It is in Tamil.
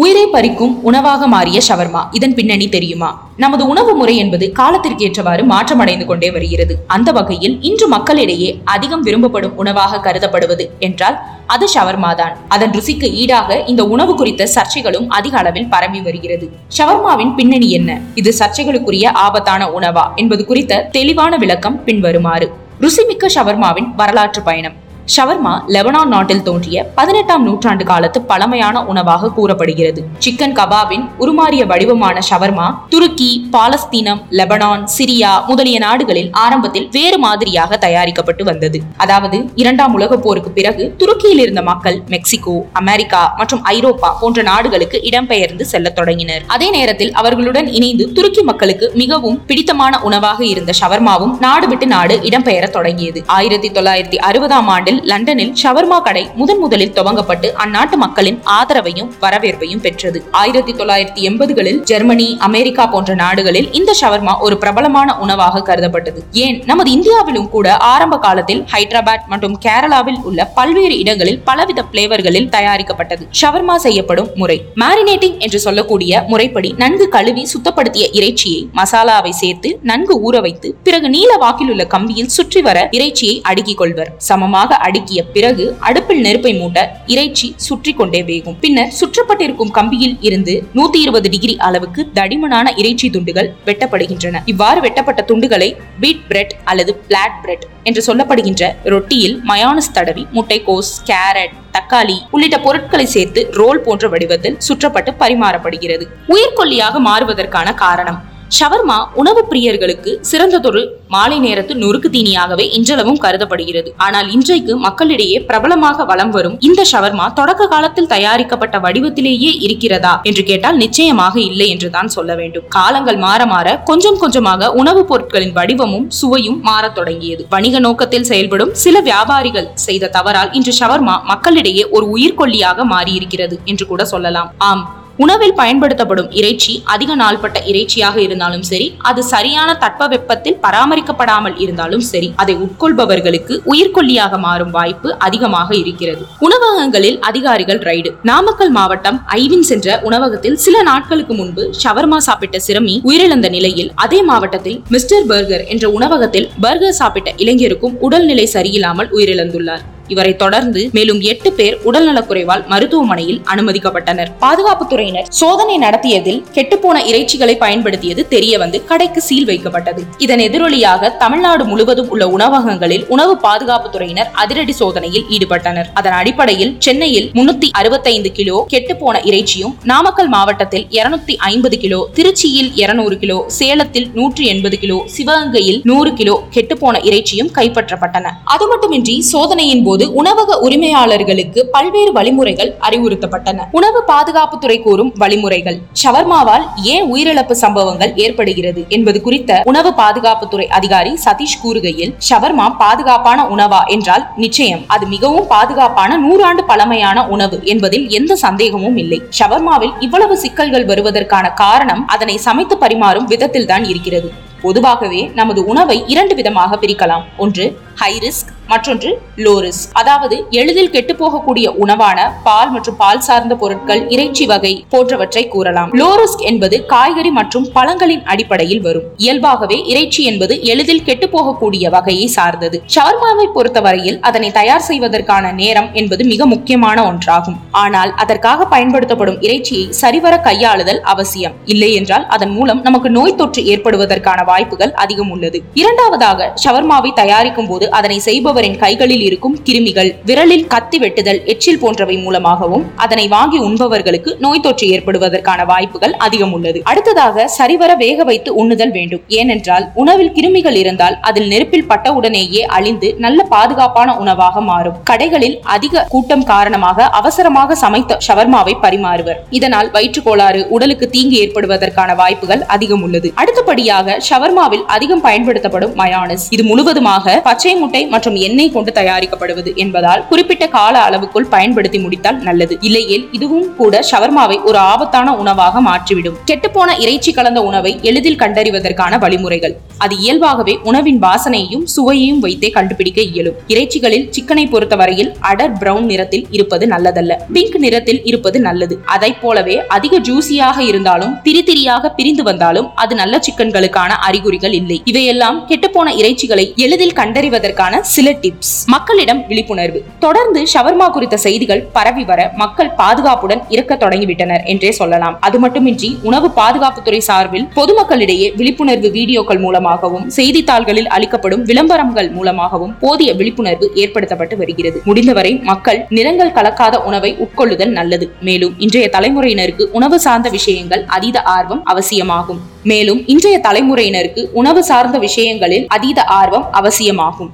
உயிரை பறிக்கும் உணவாக மாறிய ஷவர்மா. இதன் பின்னணி தெரியுமா? நமது உணவு முறை என்பது காலத்திற்கு ஏற்றவாறு மாற்றமடைந்து கொண்டே வருகிறது. அந்த வகையில் இன்று மக்களிடையே அதிகம் விரும்பப்படும் உணவாக கருதப்படுவது என்றால் அது ஷவர்மா தான். அதன் ருசிக்கு ஈடாக இந்த உணவு குறித்த சர்ச்சைகளும் அதிக அளவில் பரவி வருகிறது. ஷவர்மாவின் பின்னணி என்ன? இது சர்ச்சைகளுக்குரிய ஆபத்தான உணவா? என்பது குறித்த தெளிவான விளக்கம் பின்வருமாறு. ருசிமிக்க ஷவர்மாவின் வரலாற்று பயணம். ஷவர்மா லெபனான் நாட்டில் தோன்றிய பதினெட்டாம் நூற்றாண்டு காலத்து பழமையான உணவாக கூறப்படுகிறது. சிக்கன் கபாபின் உருமாறிய வடிவமான ஷவர்மா துருக்கி பாலஸ்தீனம் லெபனான் சிரியா முதலிய நாடுகளில் ஆரம்பத்தில் வேறு மாதிரியாக தயாரிக்கப்பட்டு வந்தது. அதாவது இரண்டாம் உலக போருக்கு பிறகு துருக்கியில் இருந்த மக்கள் மெக்சிகோ அமெரிக்கா மற்றும் ஐரோப்பா போன்ற நாடுகளுக்கு இடம்பெயர்ந்து செல்ல தொடங்கினர். அதே நேரத்தில் அவர்களுடன் இணைந்து துருக்கி மக்களுக்கு மிகவும் பிடித்தமான உணவாக இருந்த ஷவர்மாவும் நாடு விட்டு நாடு இடம்பெயர தொடங்கியது. ஆயிரத்தி தொள்ளாயிரத்தி அறுபதாம் ஆண்டில் லண்டனில் ஷவர்மா கடை முதன் முதலில் துவங்கப்பட்டு அந்நாட்டு மக்களின் ஆதரவையும் வரவேற்பையும் பெற்றது. ஆயிரத்தி தொள்ளாயிரத்தி எண்பதுகளில் ஜெர்மனி அமெரிக்கா போன்ற நாடுகளில் இந்த ஷவர்மா ஒரு பிரபலமான உணவாக கருதப்பட்டது. ஏன்? நமது இந்தியாவிலும் கூட ஆரம்ப காலத்தில் ஹைதராபாத் மற்றும் கேரளாவில் உள்ள பல்வேறு இடங்களில் பலவித பிளேவர்களில் தயாரிக்கப்பட்டது. ஷவர்மா செய்யப்படும் முறை. மேரினேட்டிங் என்று சொல்லக்கூடிய முறைப்படி நன்கு கழுவி சுத்தப்படுத்திய இறைச்சியை மசாலாவை சேர்த்து நன்கு ஊற வைத்து பிறகு நீல வாக்கில் உள்ள கம்பியில் சுற்றி வர இறைச்சியை அடுக்கிக் கொள்வர். சமமாக அடுக்கிய பிறகு அடுப்பில் நெருப்பை மூட்ட இறைச்சி சுற்றி கொண்டே வேகும். பின்னர் சுற்றப்பட்டிருக்கும் கம்பியில் இருந்து நூத்தி இருபது டிகிரி அளவுக்கு தடிமனான இறைச்சி துண்டுகள் வெட்டப்படுகின்றன. இவ்வாறு வெட்டப்பட்ட துண்டுகளை பீட் பிரெட் அல்லது பிளாட் பிரெட் என்று சொல்லப்படுகின்ற ரொட்டியில் மயானஸ் தடவி முட்டைக்கோஸ் கேரட் தக்காளி உள்ளிட்ட பொருட்களை சேர்த்து ரோல் போன்ற வடிவத்தில் சுற்றப்பட்டு பரிமாறப்படுகிறது. உயிர்கொல்லியாக மாறுவதற்கான காரணம் ஷவர்மா உணவு பிரியர்களுக்கு சிறந்ததொரு மாலை நேரத்து நொறுக்கு தீனியாகவே இன்றளவும் கருதப்படுகிறது. ஆனால் இன்றைக்கு மக்களிடையே பிரபலமாக வலம் வரும் இந்த ஷவர்மா தொடக்க காலத்தில் தயாரிக்கப்பட்ட வடிவத்திலேயே இருக்கிறதா என்று கேட்டால் நிச்சயமாக இல்லை என்றுதான் சொல்ல வேண்டும். காலங்கள் மாற மாற கொஞ்சம் கொஞ்சமாக உணவுப் பொருட்களின் வடிவமும் சுவையும் மாறத் தொடங்கியது. வணிக நோக்கத்தில் செயல்படும் சில வியாபாரிகள் செய்த தவறால் இன்று ஷவர்மா மக்களிடையே ஒரு உயிர்கொல்லியாக மாறியிருக்கிறது என்று கூட சொல்லலாம். ஆம் உணவில் பயன்படுத்தப்படும் இறைச்சி அதிக நாள்பட்ட இறைச்சியாக இருந்தாலும் சரி அது சரியான தட்பவெப்பத்தில் பராமரிக்கப்படாமல் இருந்தாலும் சரி அதை உட்கொள்பவர்களுக்கு உயிர்கொல்லியாக மாறும் வாய்ப்பு அதிகமாக இருக்கிறது. உணவகங்களில் அதிகாரிகள் ரைடு. நாமக்கல் மாவட்டம் ஐவின் சென்ற உணவகத்தில் சில நாட்களுக்கு முன்பு ஷவர்மா சாப்பிட்ட சிறுமி உயிரிழந்த நிலையில் அதே மாவட்டத்தில் மிஸ்டர் பர்கர் என்ற உணவகத்தில் பர்கர் சாப்பிட்ட இளைஞருக்கும் உடல்நிலை சரியில்லாமல் உயிரிழந்துள்ளார். இவரை தொடர்ந்து மேலும் எட்டு பேர் உடல்நலக்குறைவால் மருத்துவமனையில் அனுமதிக்கப்பட்டனர். பாதுகாப்புத்துறையினர் சோதனை நடத்தியதில் கெட்டுப்போன இறைச்சிகளை பயன்படுத்தியது தெரிய வந்து கடைக்கு சீல் வைக்கப்பட்டது. இதன் எதிரொலியாக தமிழ்நாடு முழுவதும் உள்ள உணவகங்களில் உணவு பாதுகாப்புத்துறையினர் அதிரடி சோதனையில் ஈடுபட்டனர். அதன் அடிப்படையில் சென்னையில் முன்னூத்தி அறுபத்தைந்து கிலோ கெட்டுப்போன இறைச்சியும் நாமக்கல் மாவட்டத்தில் இருநூத்தி ஐம்பது கிலோ திருச்சியில் இருநூறு கிலோ சேலத்தில் நூற்றி எண்பது கிலோ சிவகங்கையில் நூறு கிலோ கெட்டுப்போன இறைச்சியும் கைப்பற்றப்பட்டன. அது மட்டுமின்றி சோதனையின் போது உணவக உரிமையாளர்களுக்கு பல்வேறு வழிமுறைகள் அறிவுறுத்தப்பட்டன. உணவு பாதுகாப்புத்துறை கூறும் வழிமுறைகள். ஷவர்மாவால் ஏன் உயிரிழப்பு சம்பவங்கள் ஏற்படுகிறது என்பது குறித்த உணவு பாதுகாப்புத்துறை அதிகாரி சதீஷ் கூறுகையில் ஷவர்மா பாதுகாப்பான உணவா என்றால் நிச்சயம். அது மிகவும் பாதுகாப்பான நூறாண்டு பழமையான உணவு என்பதில் எந்த சந்தேகமும் இல்லை. ஷவர்மாவில் இவ்வளவு சிக்கல்கள் வருவதற்கான காரணம் அதனை சமைத்து பரிமாறும் விதத்தில் தான் இருக்கிறது. பொதுவாகவே நமது உணவை இரண்டு விதமாக பிரிக்கலாம். ஒன்று ஹை ரிஸ்க் மற்றொன்று லோ ரிஸ்க் அதாவது எளிதில் கெட்டு போகக்கூடிய உணவான பால் மற்றும் பால் சார்ந்த பொருட்கள் இறைச்சி வகை போன்றவற்றை கூறலாம். லோ ரிஸ்க் என்பது காய்கறி மற்றும் பழங்களின் அடிப்படையில் வரும். இயல்பாகவே இறைச்சி என்பது எளிதில் கெட்டு போகக்கூடிய வகையை சார்ந்தது. ஷவர்மாவை பொறுத்தவரையில் அதனை தயார் செய்வதற்கான நேரம் என்பது மிக முக்கியமான ஒன்றாகும். ஆனால் அதற்காக பயன்படுத்தப்படும் இறைச்சியை சரிவர கையாளுதல் அவசியம். இல்லை என்றால் அதன் மூலம் நமக்கு நோய் தொற்று ஏற்படுவதற்கான வாய்ப்புகள் அதிகம் உள்ளது. இரண்டாவதாக ஷவர்மாவை தயாரிக்கும் போது அதனை செய்பவரின் கைகளில் இருக்கும் கிருமிகள் விரலில் கத்தி வெட்டுதல் எச்சில் போன்றவை மூலமாகவும் அதனை வாங்கி உண்பவர்களுக்கு நோய் தொற்று ஏற்படுவதற்கான வாய்ப்புகள் அதிகம் உள்ளது. அடுத்ததாக சரிவர வேக வைத்து உண்ணுதல் வேண்டும். ஏனென்றால் உணவில் கிருமிகள் இருந்தால் அதில் நெருப்பில் பட்டவுடனேயே அழிந்து நல்ல பாதுகாப்பான உணவாக மாறும். கடைகளில் அதிக கூட்டம் காரணமாக அவசரமாக சமைத்த ஷவர்மாவை பரிமாறுவர். இதனால் வயிற்று கோளாறு உடலுக்கு தீங்கு ஏற்படுவதற்கான வாய்ப்புகள் அதிகம் உள்ளது. அடுத்தபடியாக ஷவர்மாவில் அதிகம் பயன்படுத்தப்படும் மயானஸ். இது முழுவதுமாக பச்சை முட்டை மற்றும் எண்ணெய் கொண்டு தயாரிக்கப்படுவது என்பதால் குறிப்பிட்ட கால அளவுக்குள் பயன்படுத்தி முடித்தால் நல்லது. இல்லையில் இதுவும் கூட ஷவர்மாவை ஒரு ஆபத்தான உணவாக மாற்றிவிடும். கெட்டுப்போன இறைச்சி கலந்த உணவை எளிதில் கண்டறிவதற்கான வழிமுறைகள். அது இயல்பாகவே உணவின் வாசனையையும் சுவையையும் வைத்தே கண்டுபிடிக்க இயலும். இறைச்சிகளில் சிக்கனை பொறுத்தவரையில் அடர் பிரவுன் நிறத்தில் இருப்பது நல்லதல்ல. பிங்க் நிறத்தில் இருப்பது நல்லது. அதை போலவே அதிக ஜூசியாக இருந்தாலும் திரிதிரியாக பிரிந்து வந்தாலும் அது நல்ல சிக்கன்களுக்கான அறிகுறிகள் இல்லை. இவையெல்லாம் கெட்டுப்போன இறைச்சிகளை எளிதில் கண்டறிவதற்கான சில டிப்ஸ் மக்களிடம் விழிப்புணர்வு. தொடர்ந்து ஷவர்மா குறித்த செய்திகள் பரவி வர மக்கள் பாதுகாப்புடன் இருக்க தொடங்கிவிட்டனர் என்றே சொல்லலாம். அது மட்டுமின்றி உணவு பாதுகாப்புத்துறை சார்பில் பொதுமக்களிடையே விழிப்புணர்வு வீடியோக்கள் மூலமாகவும் செய்தித்தாள்களில் அளிக்கப்படும் விளம்பரங்கள் மூலமாகவும் போதிய விழிப்புணர்வு ஏற்படுத்தப்பட்டு வருகிறது. முடிந்தவரை மக்கள் நிறங்கள் கலக்காத உணவை உட்கொள்ளுதல் நல்லது. மேலும் இன்றைய தலைமுறையினருக்கு உணவு சார்ந்த விஷயங்கள் அதீத ஆர்வம் அவசியமாகும். மேலும் இன்றைய தலைமுறையினருக்கு உணவு சார்ந்த விஷயங்களில் அதீத ஆர்வம் அவசியமாகும்.